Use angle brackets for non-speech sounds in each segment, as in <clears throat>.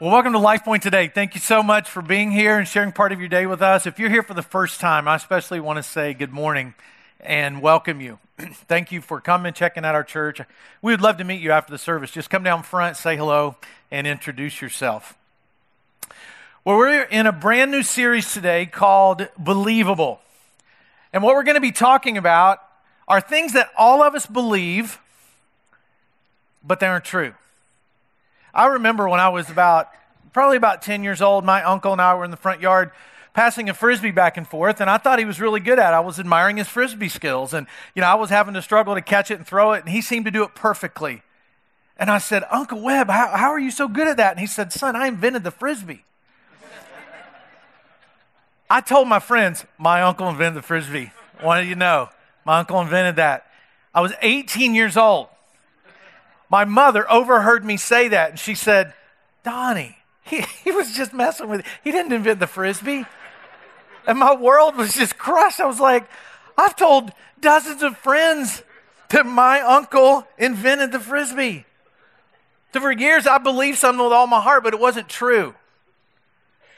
Well, welcome to Life Point today. Thank you so much for being here and sharing part of your day with us. If you're here for the first time, I especially want to say good morning and welcome you. <clears throat> Thank you for coming and checking out our church. We would love to meet you after the service. Just come down front, say hello, and introduce yourself. Well, we're in a brand new series today called Believable. And what we're going to be talking about are things that all of us believe, but they aren't true. I remember when I was about, probably about 10 years old, my uncle and I were in the front yard passing a frisbee back and forth, and I thought he was really good at it. I was admiring his frisbee skills, and, you know, I was having to struggle to catch it and throw it, and he seemed to do it perfectly. And I said, Uncle Webb, how, how are you so good at that? And he said, Son, I invented the frisbee. I told my friends, my uncle invented the frisbee. Wanted you to know, my uncle invented that. I was 18 years old. My mother overheard me say that, and she said, Donnie, he, he was just messing with you. He didn't invent the frisbee. And my world was just crushed. I was like, I've told dozens of friends that my uncle invented the frisbee. So for years, I believed something with all my heart, but it wasn't true.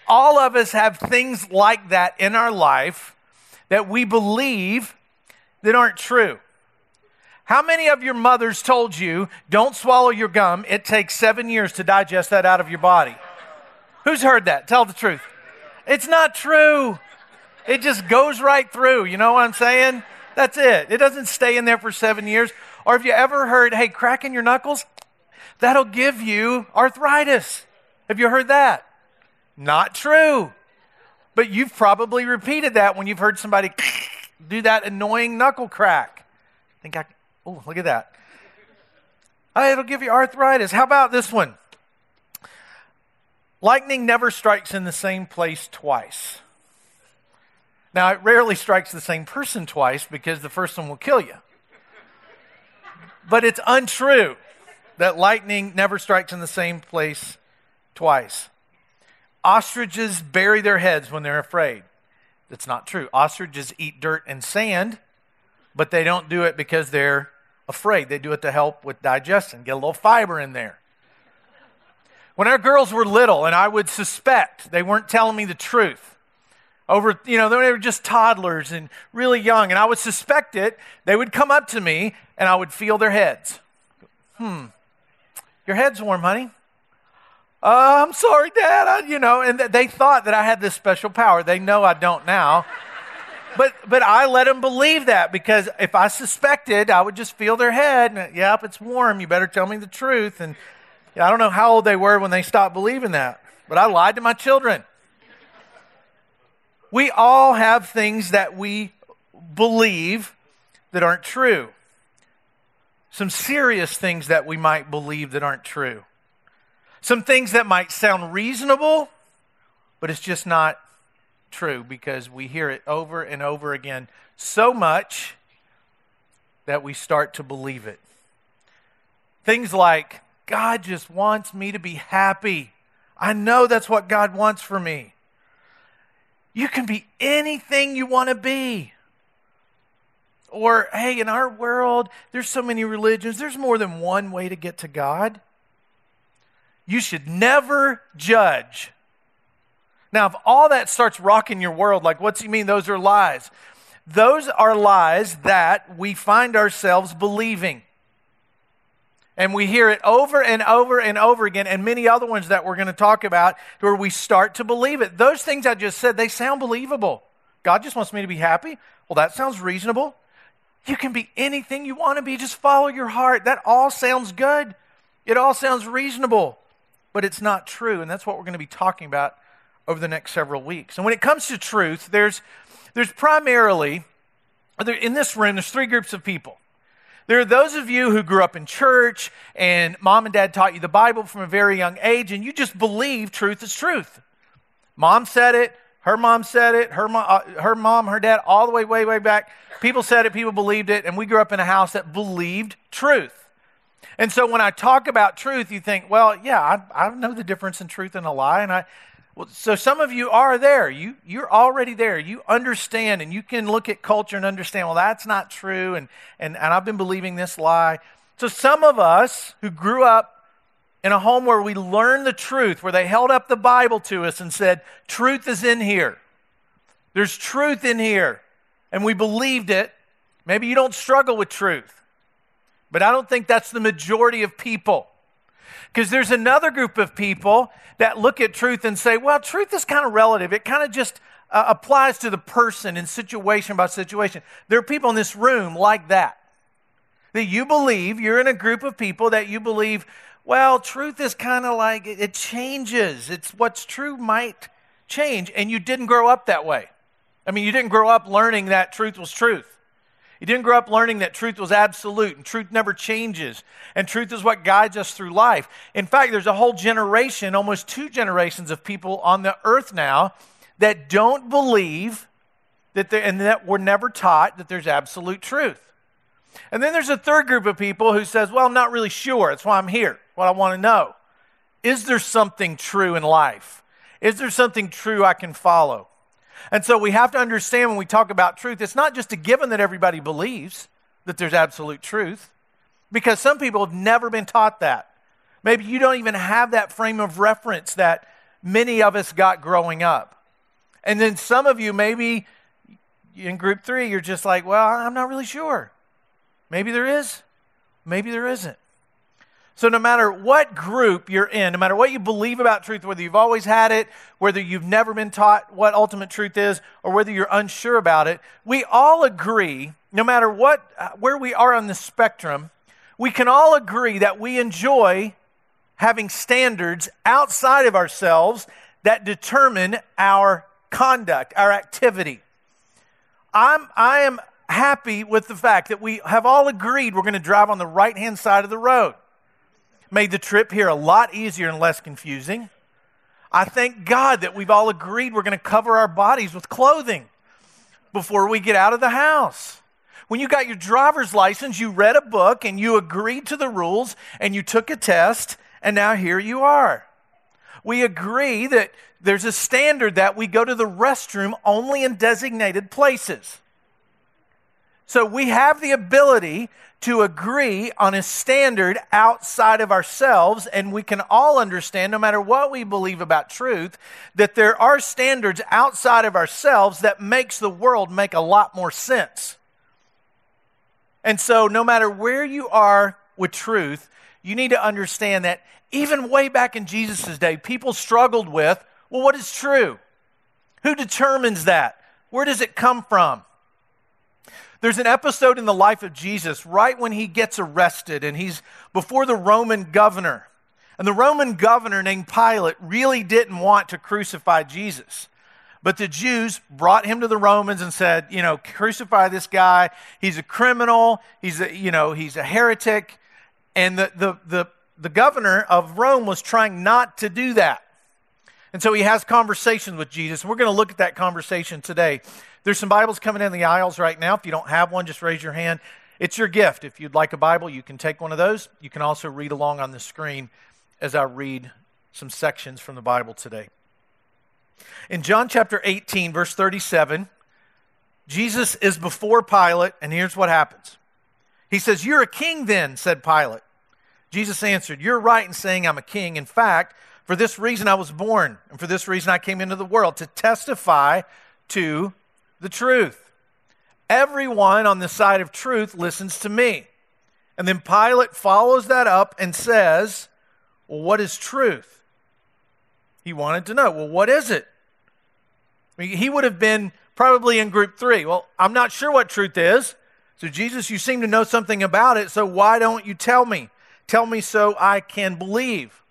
All of us have things like that in our life that we believe that aren't true. How many of your mothers told you, don't swallow your gum? It takes seven years to digest that out of your body. Who's heard that? Tell the truth. It's not true. It just goes right through. You know what I'm saying? That's it. It doesn't stay in there for seven years. Or have you ever heard, hey, cracking your knuckles? That'll give you arthritis. Have you heard that? Not true. But you've probably repeated that when you've heard somebody <clears throat> do that annoying knuckle crack. I think I, oh, look at that. Oh, it'll give you arthritis. How about this one? Lightning never strikes in the same place twice. Now, it rarely strikes the same person twice because the first one will kill you. But it's untrue that lightning never strikes in the same place twice. Ostriches bury their heads when they're afraid. That's not true. Ostriches eat dirt and sand, but they don't do it because they're afraid. They do it to help with digestion, get a little fiber in there. When our girls were little, and I would suspect they weren't telling me the truth, over, you know, they were just toddlers and really young, and I would suspect it, they would come up to me and I would feel their heads. Hmm, your head's warm, honey. Uh, I'm sorry, Dad. I, you know, and they thought that I had this special power. They know I don't now. But but I let them believe that because if I suspected, I would just feel their head. And, yep, it's warm. You better tell me the truth. And I don't know how old they were when they stopped believing that, but I lied to my children. We all have things that we believe that aren't true. Some serious things that we might believe that aren't true. Some things that might sound reasonable, but it's just not true because we hear it over and over again so much that we start to believe it. Things like, God just wants me to be happy. I know that's what God wants for me. You can be anything you want to be. Or, hey, in our world, there's so many religions, there's more than one way to get to God. You should never judge. Now, if all that starts rocking your world, like what's he mean? Those are lies. Those are lies that we find ourselves believing. And we hear it over and over and over again, and many other ones that we're going to talk about where we start to believe it. Those things I just said, they sound believable. God just wants me to be happy. Well, that sounds reasonable. You can be anything you want to be, just follow your heart. That all sounds good. It all sounds reasonable but it's not true. And that's what we're going to be talking about over the next several weeks. And when it comes to truth, there's, there's primarily, in this room, there's three groups of people. There are those of you who grew up in church and mom and dad taught you the Bible from a very young age, and you just believe truth is truth. Mom said it, her mom said it, her, mom, uh, her mom, her dad, all the way, way, way back. People said it, people believed it, and we grew up in a house that believed truth. And so when I talk about truth, you think, well, yeah, I, I know the difference in truth and a lie. And I, well, so some of you are there. You, you're already there. You understand and you can look at culture and understand, well, that's not true. And, and, and I've been believing this lie. So some of us who grew up in a home where we learned the truth, where they held up the Bible to us and said, Truth is in here. There's truth in here. And we believed it. Maybe you don't struggle with truth, but I don't think that's the majority of people. Because there's another group of people that look at truth and say, well, truth is kind of relative. It kind of just uh, applies to the person in situation by situation. There are people in this room like that. That you believe, you're in a group of people that you believe, well, truth is kind of like it changes. It's what's true might change. And you didn't grow up that way. I mean, you didn't grow up learning that truth was truth. You didn't grow up learning that truth was absolute and truth never changes and truth is what guides us through life. In fact, there's a whole generation, almost two generations of people on the earth now that don't believe that and that were never taught that there's absolute truth. And then there's a third group of people who says, "Well, I'm not really sure. That's why I'm here. What I want to know. Is there something true in life? Is there something true I can follow?" And so we have to understand when we talk about truth, it's not just a given that everybody believes that there's absolute truth, because some people have never been taught that. Maybe you don't even have that frame of reference that many of us got growing up. And then some of you, maybe in group three, you're just like, well, I'm not really sure. Maybe there is, maybe there isn't. So, no matter what group you're in, no matter what you believe about truth, whether you've always had it, whether you've never been taught what ultimate truth is, or whether you're unsure about it, we all agree, no matter what, uh, where we are on the spectrum, we can all agree that we enjoy having standards outside of ourselves that determine our conduct, our activity. I'm, I am happy with the fact that we have all agreed we're going to drive on the right hand side of the road made the trip here a lot easier and less confusing. I thank God that we've all agreed we're going to cover our bodies with clothing before we get out of the house. When you got your driver's license, you read a book and you agreed to the rules and you took a test, and now here you are. We agree that there's a standard that we go to the restroom only in designated places. So we have the ability to agree on a standard outside of ourselves, and we can all understand, no matter what we believe about truth, that there are standards outside of ourselves that makes the world make a lot more sense. And so, no matter where you are with truth, you need to understand that even way back in Jesus' day, people struggled with well, what is true? Who determines that? Where does it come from? There's an episode in the life of Jesus right when he gets arrested and he's before the Roman governor. And the Roman governor named Pilate really didn't want to crucify Jesus. But the Jews brought him to the Romans and said, you know, crucify this guy. He's a criminal. He's a, you know, he's a heretic. And the, the, the, the governor of Rome was trying not to do that. And so he has conversations with Jesus. We're going to look at that conversation today. There's some Bibles coming in the aisles right now. If you don't have one, just raise your hand. It's your gift. If you'd like a Bible, you can take one of those. You can also read along on the screen as I read some sections from the Bible today. In John chapter 18, verse 37, Jesus is before Pilate, and here's what happens. He says, You're a king then, said Pilate. Jesus answered, You're right in saying I'm a king. In fact, for this reason I was born, and for this reason I came into the world, to testify to the truth. Everyone on the side of truth listens to me. And then Pilate follows that up and says, Well, what is truth? He wanted to know, Well, what is it? I mean, he would have been probably in group three. Well, I'm not sure what truth is. So, Jesus, you seem to know something about it. So, why don't you tell me? Tell me so I can believe.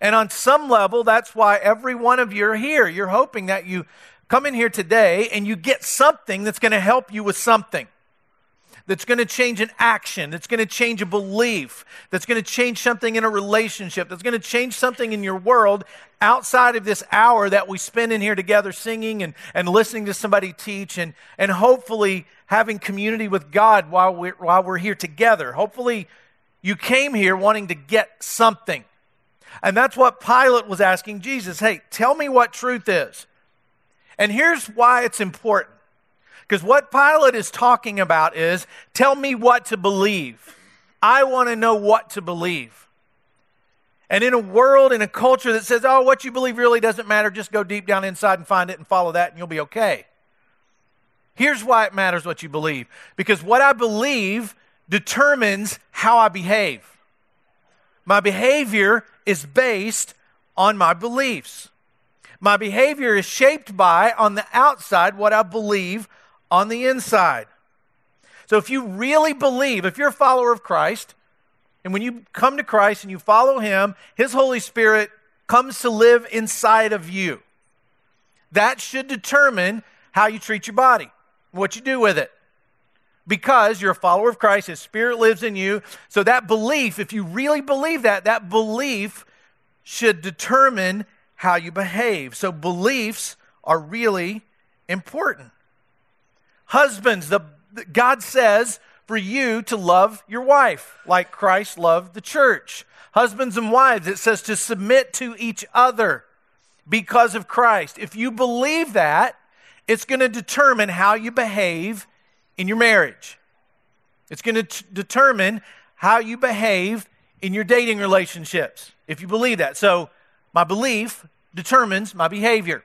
And on some level, that's why every one of you are here. You're hoping that you come in here today and you get something that's going to help you with something that's going to change an action, that's going to change a belief, that's going to change something in a relationship, that's going to change something in your world outside of this hour that we spend in here together singing and, and listening to somebody teach and, and hopefully having community with God while we're, while we're here together. Hopefully, you came here wanting to get something. And that's what Pilate was asking Jesus hey, tell me what truth is. And here's why it's important. Because what Pilate is talking about is tell me what to believe. I want to know what to believe. And in a world, in a culture that says, oh, what you believe really doesn't matter, just go deep down inside and find it and follow that and you'll be okay. Here's why it matters what you believe because what I believe determines how I behave. My behavior is based on my beliefs. My behavior is shaped by, on the outside, what I believe on the inside. So if you really believe, if you're a follower of Christ, and when you come to Christ and you follow Him, His Holy Spirit comes to live inside of you. That should determine how you treat your body, what you do with it. Because you're a follower of Christ, His Spirit lives in you. So that belief, if you really believe that, that belief should determine how you behave. So beliefs are really important. Husbands, the, God says for you to love your wife like Christ loved the church. Husbands and wives, it says to submit to each other because of Christ. If you believe that, it's going to determine how you behave in your marriage. It's going to t- determine how you behave in your dating relationships, if you believe that. So, my belief determines my behavior.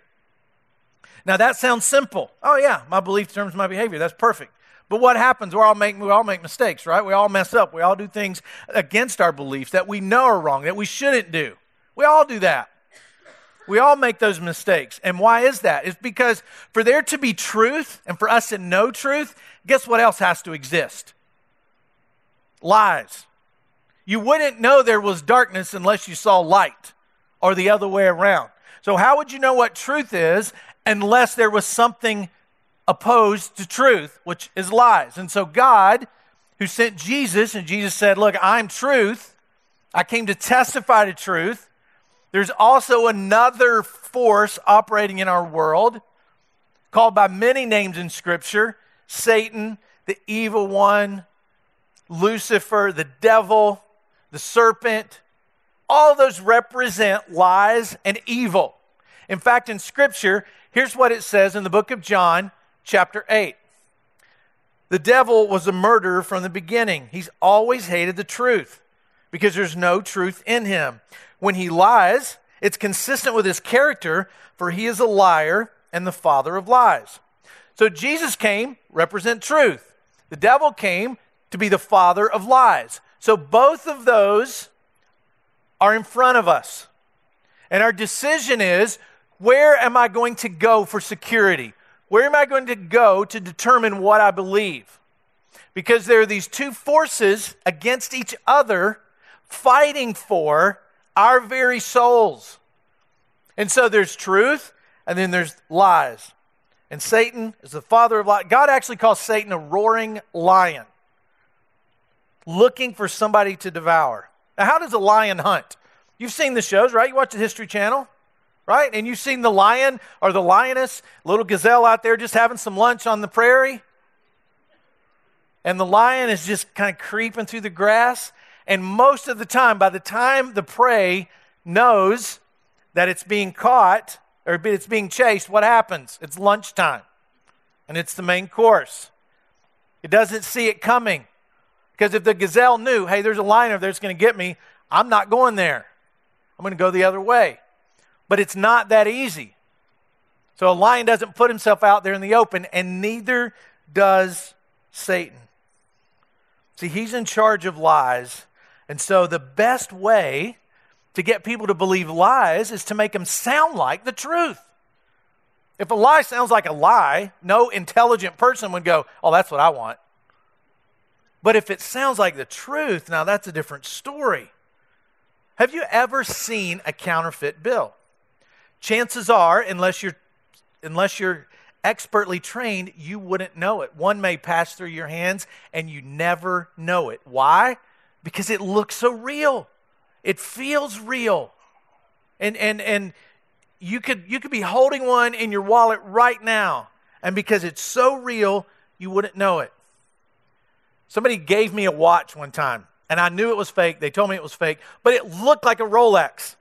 Now, that sounds simple. Oh, yeah, my belief determines my behavior. That's perfect. But what happens? We all make we all make mistakes, right? We all mess up. We all do things against our beliefs that we know are wrong, that we shouldn't do. We all do that. We all make those mistakes. And why is that? It's because for there to be truth and for us to know truth, guess what else has to exist? Lies. You wouldn't know there was darkness unless you saw light or the other way around. So, how would you know what truth is unless there was something opposed to truth, which is lies. And so God, who sent Jesus, and Jesus said, Look, I'm truth. I came to testify to truth. There's also another force operating in our world called by many names in Scripture Satan, the evil one, Lucifer, the devil, the serpent. All those represent lies and evil. In fact, in Scripture, here's what it says in the book of John, chapter 8. The devil was a murderer from the beginning. He's always hated the truth because there's no truth in him. When he lies, it's consistent with his character, for he is a liar and the father of lies. So Jesus came, represent truth. The devil came to be the father of lies. So both of those are in front of us. And our decision is where am I going to go for security? Where am I going to go to determine what I believe? Because there are these two forces against each other fighting for our very souls. And so there's truth and then there's lies. And Satan is the father of lies. God actually calls Satan a roaring lion, looking for somebody to devour. Now, how does a lion hunt? You've seen the shows, right? You watch the History Channel right? And you've seen the lion or the lioness, little gazelle out there just having some lunch on the prairie. And the lion is just kind of creeping through the grass. And most of the time, by the time the prey knows that it's being caught or it's being chased, what happens? It's lunchtime. And it's the main course. It doesn't see it coming. Because if the gazelle knew, hey, there's a lion over there that's going to get me, I'm not going there. I'm going to go the other way. But it's not that easy. So a lion doesn't put himself out there in the open, and neither does Satan. See, he's in charge of lies. And so the best way to get people to believe lies is to make them sound like the truth. If a lie sounds like a lie, no intelligent person would go, Oh, that's what I want. But if it sounds like the truth, now that's a different story. Have you ever seen a counterfeit bill? chances are, unless you're, unless you're expertly trained, you wouldn't know it. One may pass through your hands and you never know it. Why? Because it looks so real. It feels real. And and and you could you could be holding one in your wallet right now. And because it's so real, you wouldn't know it. Somebody gave me a watch one time, and I knew it was fake. They told me it was fake, but it looked like a Rolex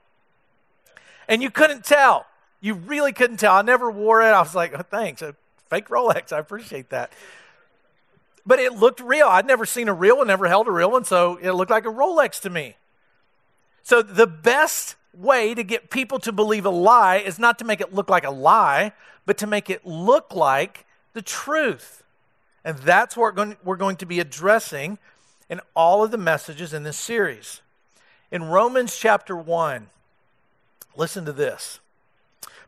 and you couldn't tell. You really couldn't tell. I never wore it. I was like, oh, thanks. A fake Rolex. I appreciate that. But it looked real. I'd never seen a real one, never held a real one, so it looked like a Rolex to me. So, the best way to get people to believe a lie is not to make it look like a lie, but to make it look like the truth. And that's what we're going to be addressing in all of the messages in this series. In Romans chapter 1, listen to this.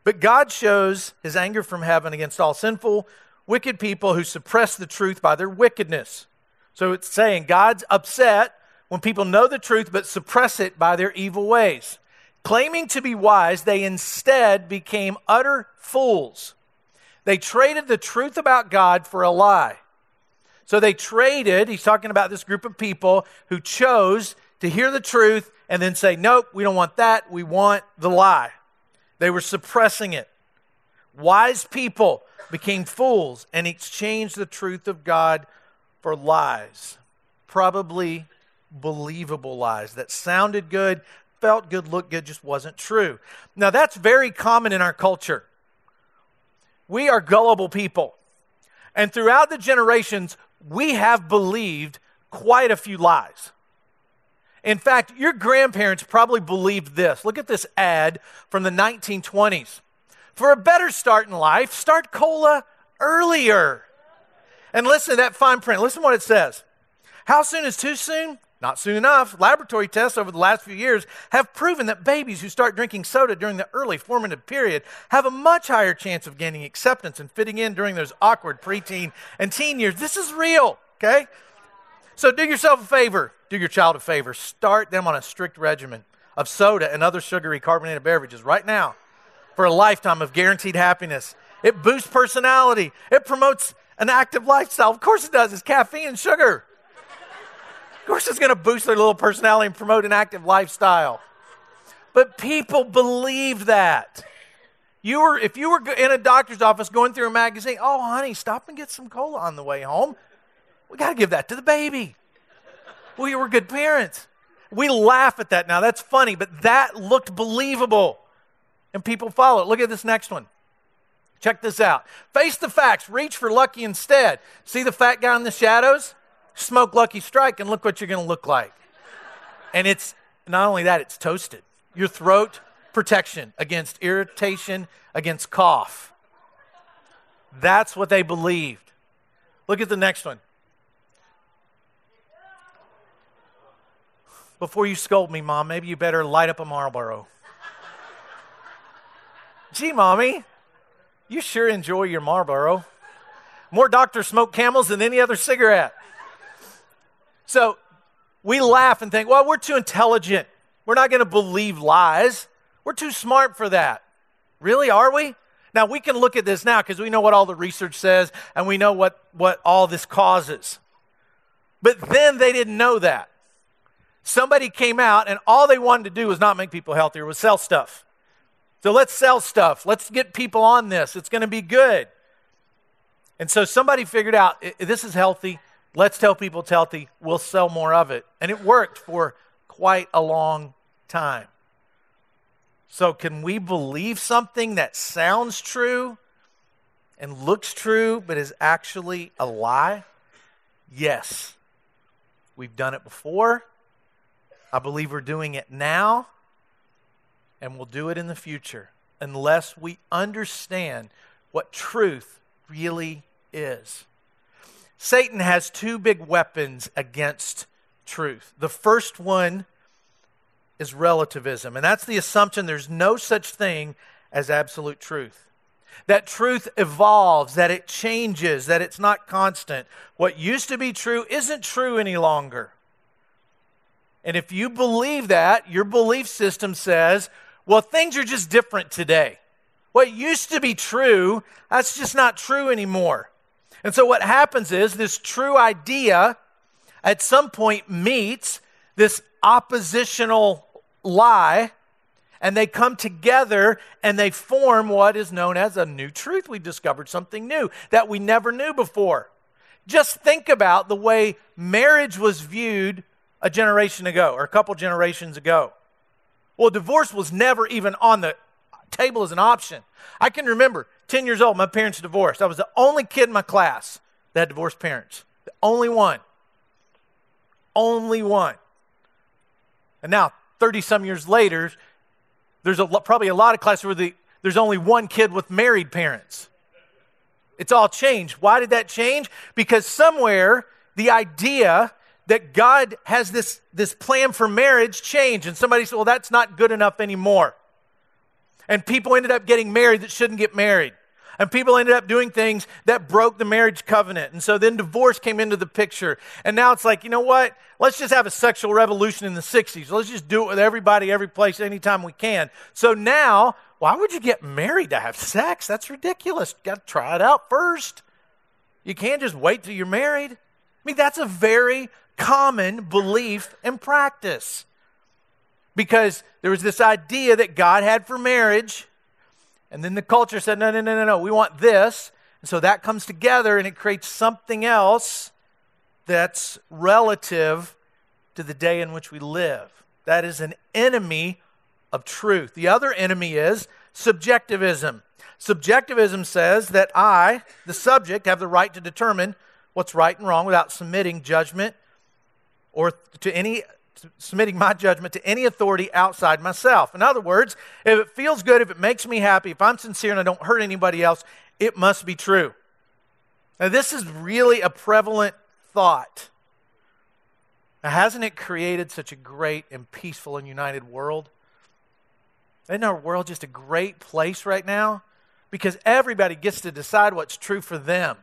But God shows his anger from heaven against all sinful, wicked people who suppress the truth by their wickedness. So it's saying God's upset when people know the truth but suppress it by their evil ways. Claiming to be wise, they instead became utter fools. They traded the truth about God for a lie. So they traded, he's talking about this group of people who chose to hear the truth and then say, nope, we don't want that. We want the lie. They were suppressing it. Wise people became fools and exchanged the truth of God for lies. Probably believable lies that sounded good, felt good, looked good, just wasn't true. Now, that's very common in our culture. We are gullible people. And throughout the generations, we have believed quite a few lies. In fact, your grandparents probably believed this. Look at this ad from the 1920s. For a better start in life, start cola earlier. And listen to that fine print. Listen to what it says. How soon is too soon? Not soon enough. Laboratory tests over the last few years have proven that babies who start drinking soda during the early formative period have a much higher chance of gaining acceptance and fitting in during those awkward preteen and teen years. This is real, okay? So do yourself a favor, do your child a favor. Start them on a strict regimen of soda and other sugary carbonated beverages right now for a lifetime of guaranteed happiness. It boosts personality, it promotes an active lifestyle. Of course, it does. It's caffeine and sugar course, it's going to boost their little personality and promote an active lifestyle. But people believe that. You were, if you were in a doctor's office going through a magazine, oh, honey, stop and get some cola on the way home. We got to give that to the baby. We were good parents. We laugh at that now. That's funny, but that looked believable. And people follow it. Look at this next one. Check this out. Face the facts. Reach for lucky instead. See the fat guy in the shadows? Smoke Lucky Strike, and look what you're going to look like. And it's not only that, it's toasted. Your throat protection against irritation, against cough. That's what they believed. Look at the next one. Before you scold me, Mom, maybe you better light up a Marlboro. Gee, Mommy, you sure enjoy your Marlboro. More doctors smoke camels than any other cigarette. So we laugh and think, well, we're too intelligent. We're not going to believe lies. We're too smart for that. Really, are we? Now, we can look at this now because we know what all the research says and we know what, what all this causes. But then they didn't know that. Somebody came out and all they wanted to do was not make people healthier, was sell stuff. So let's sell stuff. Let's get people on this. It's going to be good. And so somebody figured out this is healthy. Let's tell people it's healthy. We'll sell more of it. And it worked for quite a long time. So, can we believe something that sounds true and looks true, but is actually a lie? Yes. We've done it before. I believe we're doing it now, and we'll do it in the future unless we understand what truth really is. Satan has two big weapons against truth. The first one is relativism, and that's the assumption there's no such thing as absolute truth. That truth evolves, that it changes, that it's not constant. What used to be true isn't true any longer. And if you believe that, your belief system says, well, things are just different today. What used to be true, that's just not true anymore. And so what happens is this true idea at some point meets this oppositional lie, and they come together and they form what is known as a new truth. We've discovered something new that we never knew before. Just think about the way marriage was viewed a generation ago or a couple generations ago. Well, divorce was never even on the table as an option. I can remember 10 years old, my parents divorced. I was the only kid in my class that had divorced parents. The only one. Only one. And now, 30 some years later, there's a, probably a lot of classes where the, there's only one kid with married parents. It's all changed. Why did that change? Because somewhere the idea that God has this, this plan for marriage changed, and somebody said, well, that's not good enough anymore. And people ended up getting married that shouldn't get married. And people ended up doing things that broke the marriage covenant. And so then divorce came into the picture. And now it's like, you know what? Let's just have a sexual revolution in the 60s. Let's just do it with everybody, every place, anytime we can. So now, why would you get married to have sex? That's ridiculous. Got to try it out first. You can't just wait till you're married. I mean, that's a very common belief and practice. Because there was this idea that God had for marriage and then the culture said, no, no, no, no, no, we want this. And so that comes together and it creates something else that's relative to the day in which we live. That is an enemy of truth. The other enemy is subjectivism. Subjectivism says that I, the subject, have the right to determine what's right and wrong without submitting judgment or to any submitting my judgment to any authority outside myself. In other words, if it feels good, if it makes me happy, if I'm sincere and I don't hurt anybody else, it must be true. Now, this is really a prevalent thought. Now, hasn't it created such a great and peaceful and united world? Isn't our world just a great place right now? Because everybody gets to decide what's true for them.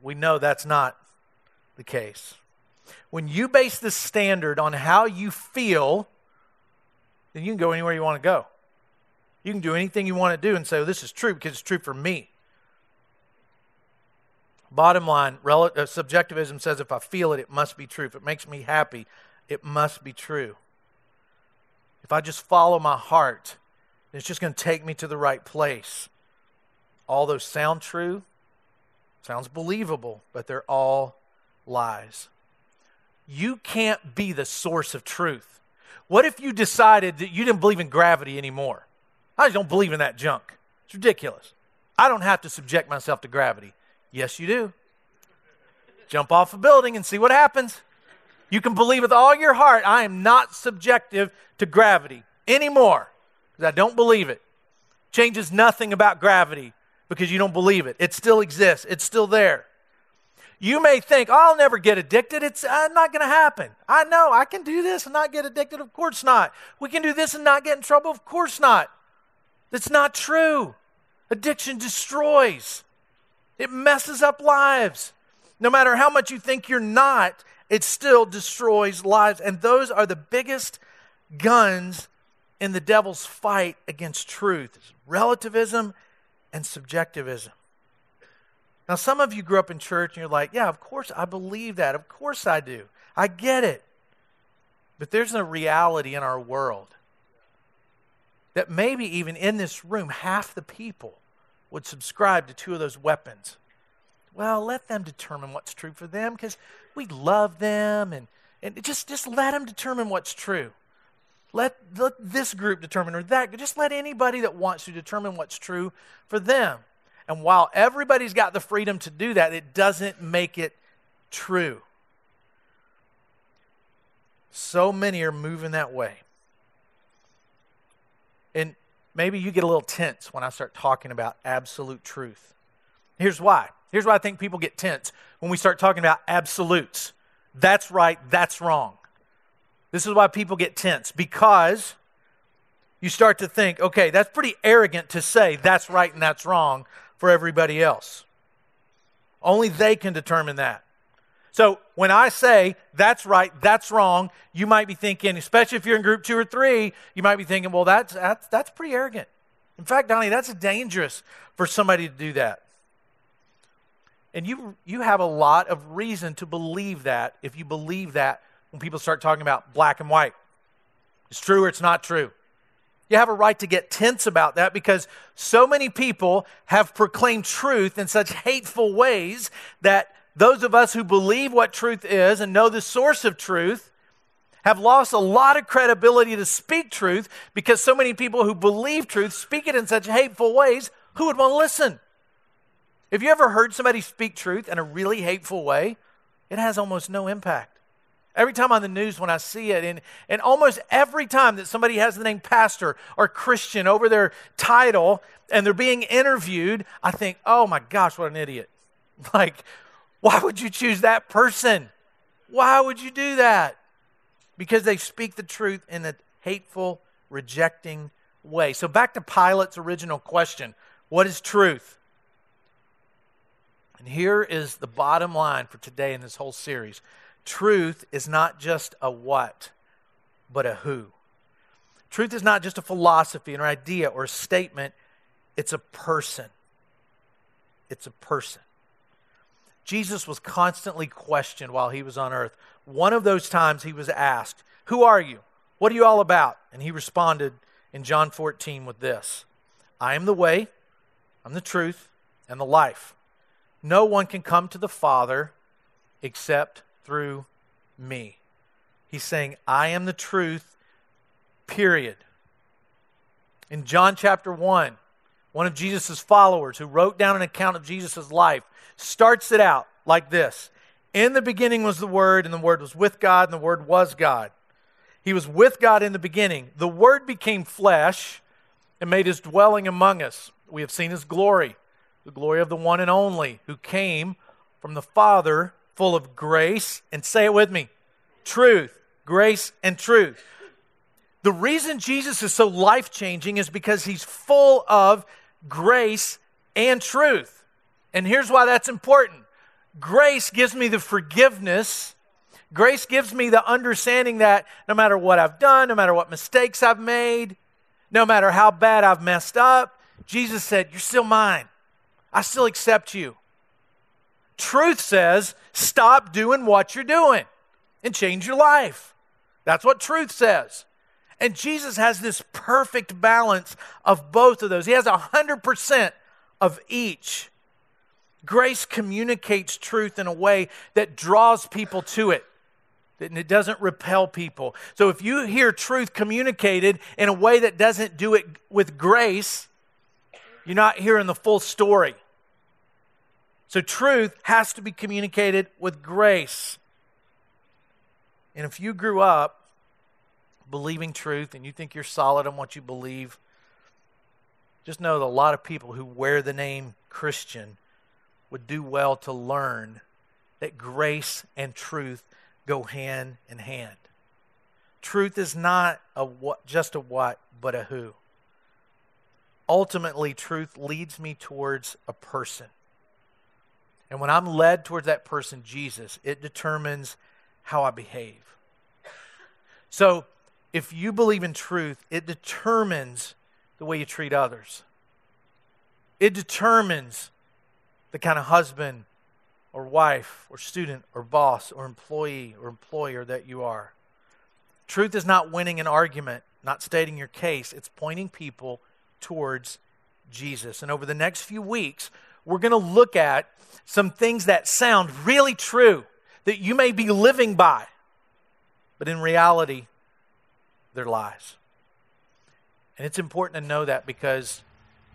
We know that's not the case. When you base the standard on how you feel, then you can go anywhere you want to go. You can do anything you want to do and say, well, this is true because it's true for me. Bottom line, uh, subjectivism says if I feel it, it must be true. If it makes me happy, it must be true. If I just follow my heart, it's just going to take me to the right place. All those sound true, sounds believable, but they're all lies you can't be the source of truth. What if you decided that you didn't believe in gravity anymore? I just don't believe in that junk. It's ridiculous. I don't have to subject myself to gravity. Yes, you do. Jump off a building and see what happens. You can believe with all your heart, I am not subjective to gravity anymore because I don't believe it. Changes nothing about gravity because you don't believe it. It still exists, it's still there. You may think, oh, I'll never get addicted. It's uh, not going to happen. I know I can do this and not get addicted. Of course not. We can do this and not get in trouble. Of course not. That's not true. Addiction destroys, it messes up lives. No matter how much you think you're not, it still destroys lives. And those are the biggest guns in the devil's fight against truth relativism and subjectivism. Now, some of you grew up in church and you're like, yeah, of course I believe that. Of course I do. I get it. But there's a reality in our world that maybe even in this room, half the people would subscribe to two of those weapons. Well, let them determine what's true for them because we love them and, and just, just let them determine what's true. Let, let this group determine or that. Just let anybody that wants to determine what's true for them. And while everybody's got the freedom to do that, it doesn't make it true. So many are moving that way. And maybe you get a little tense when I start talking about absolute truth. Here's why. Here's why I think people get tense when we start talking about absolutes. That's right, that's wrong. This is why people get tense because you start to think, okay, that's pretty arrogant to say that's right and that's wrong for everybody else. Only they can determine that. So when I say that's right, that's wrong, you might be thinking, especially if you're in group two or three, you might be thinking, well, that's, that's, that's pretty arrogant. In fact, Donnie, that's dangerous for somebody to do that. And you, you have a lot of reason to believe that if you believe that when people start talking about black and white. It's true or it's not true. You have a right to get tense about that because so many people have proclaimed truth in such hateful ways that those of us who believe what truth is and know the source of truth have lost a lot of credibility to speak truth because so many people who believe truth speak it in such hateful ways. Who would want to listen? If you ever heard somebody speak truth in a really hateful way, it has almost no impact. Every time on the news when I see it, and, and almost every time that somebody has the name pastor or Christian over their title and they're being interviewed, I think, oh my gosh, what an idiot. <laughs> Like, why would you choose that person? Why would you do that? Because they speak the truth in a hateful, rejecting way. So, back to Pilate's original question what is truth? And here is the bottom line for today in this whole series truth is not just a what, but a who. Truth is not just a philosophy, an idea, or a statement, it's a person. It's a person. Jesus was constantly questioned while he was on earth. One of those times he was asked, Who are you? What are you all about? And he responded in John 14 with this I am the way, I'm the truth, and the life. No one can come to the Father except through me. He's saying, I am the truth, period. In John chapter 1, one of Jesus' followers who wrote down an account of Jesus' life starts it out like this In the beginning was the Word, and the Word was with God, and the Word was God. He was with God in the beginning. The Word became flesh and made his dwelling among us. We have seen his glory, the glory of the one and only who came from the Father, full of grace, and say it with me truth, grace, and truth. The reason Jesus is so life changing is because he's full of grace and truth. And here's why that's important grace gives me the forgiveness. Grace gives me the understanding that no matter what I've done, no matter what mistakes I've made, no matter how bad I've messed up, Jesus said, You're still mine. I still accept you. Truth says, Stop doing what you're doing and change your life. That's what truth says. And Jesus has this perfect balance of both of those. He has 100% of each. Grace communicates truth in a way that draws people to it, and it doesn't repel people. So if you hear truth communicated in a way that doesn't do it with grace, you're not hearing the full story. So truth has to be communicated with grace. And if you grew up believing truth and you think you're solid on what you believe, just know that a lot of people who wear the name Christian would do well to learn that grace and truth go hand in hand. Truth is not a what, just a what, but a who. Ultimately, truth leads me towards a person. And when I'm led towards that person, Jesus, it determines how I behave. So, if you believe in truth, it determines the way you treat others. It determines the kind of husband or wife or student or boss or employee or employer that you are. Truth is not winning an argument, not stating your case, it's pointing people towards Jesus. And over the next few weeks, we're going to look at some things that sound really true that you may be living by, but in reality, they're lies. And it's important to know that because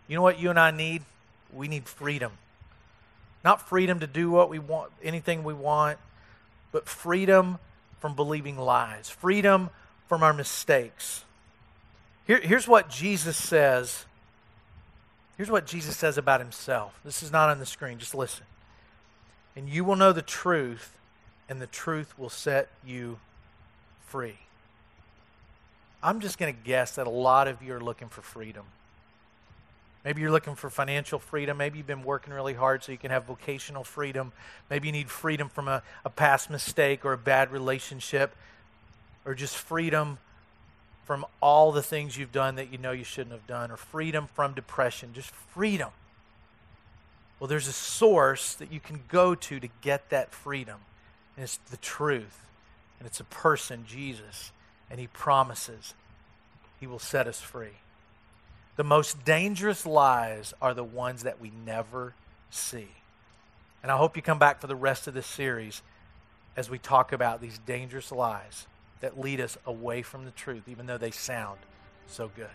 you know what you and I need? We need freedom. Not freedom to do what we want, anything we want, but freedom from believing lies, freedom from our mistakes. Here, here's what Jesus says. Here's what Jesus says about himself. This is not on the screen, just listen. And you will know the truth, and the truth will set you free. I'm just going to guess that a lot of you are looking for freedom. Maybe you're looking for financial freedom. Maybe you've been working really hard so you can have vocational freedom. Maybe you need freedom from a, a past mistake or a bad relationship, or just freedom from all the things you've done that you know you shouldn't have done, or freedom from depression. Just freedom. Well, there's a source that you can go to to get that freedom, and it's the truth, and it's a person, Jesus and He promises He will set us free. The most dangerous lies are the ones that we never see. And I hope you come back for the rest of this series as we talk about these dangerous lies that lead us away from the truth, even though they sound so good.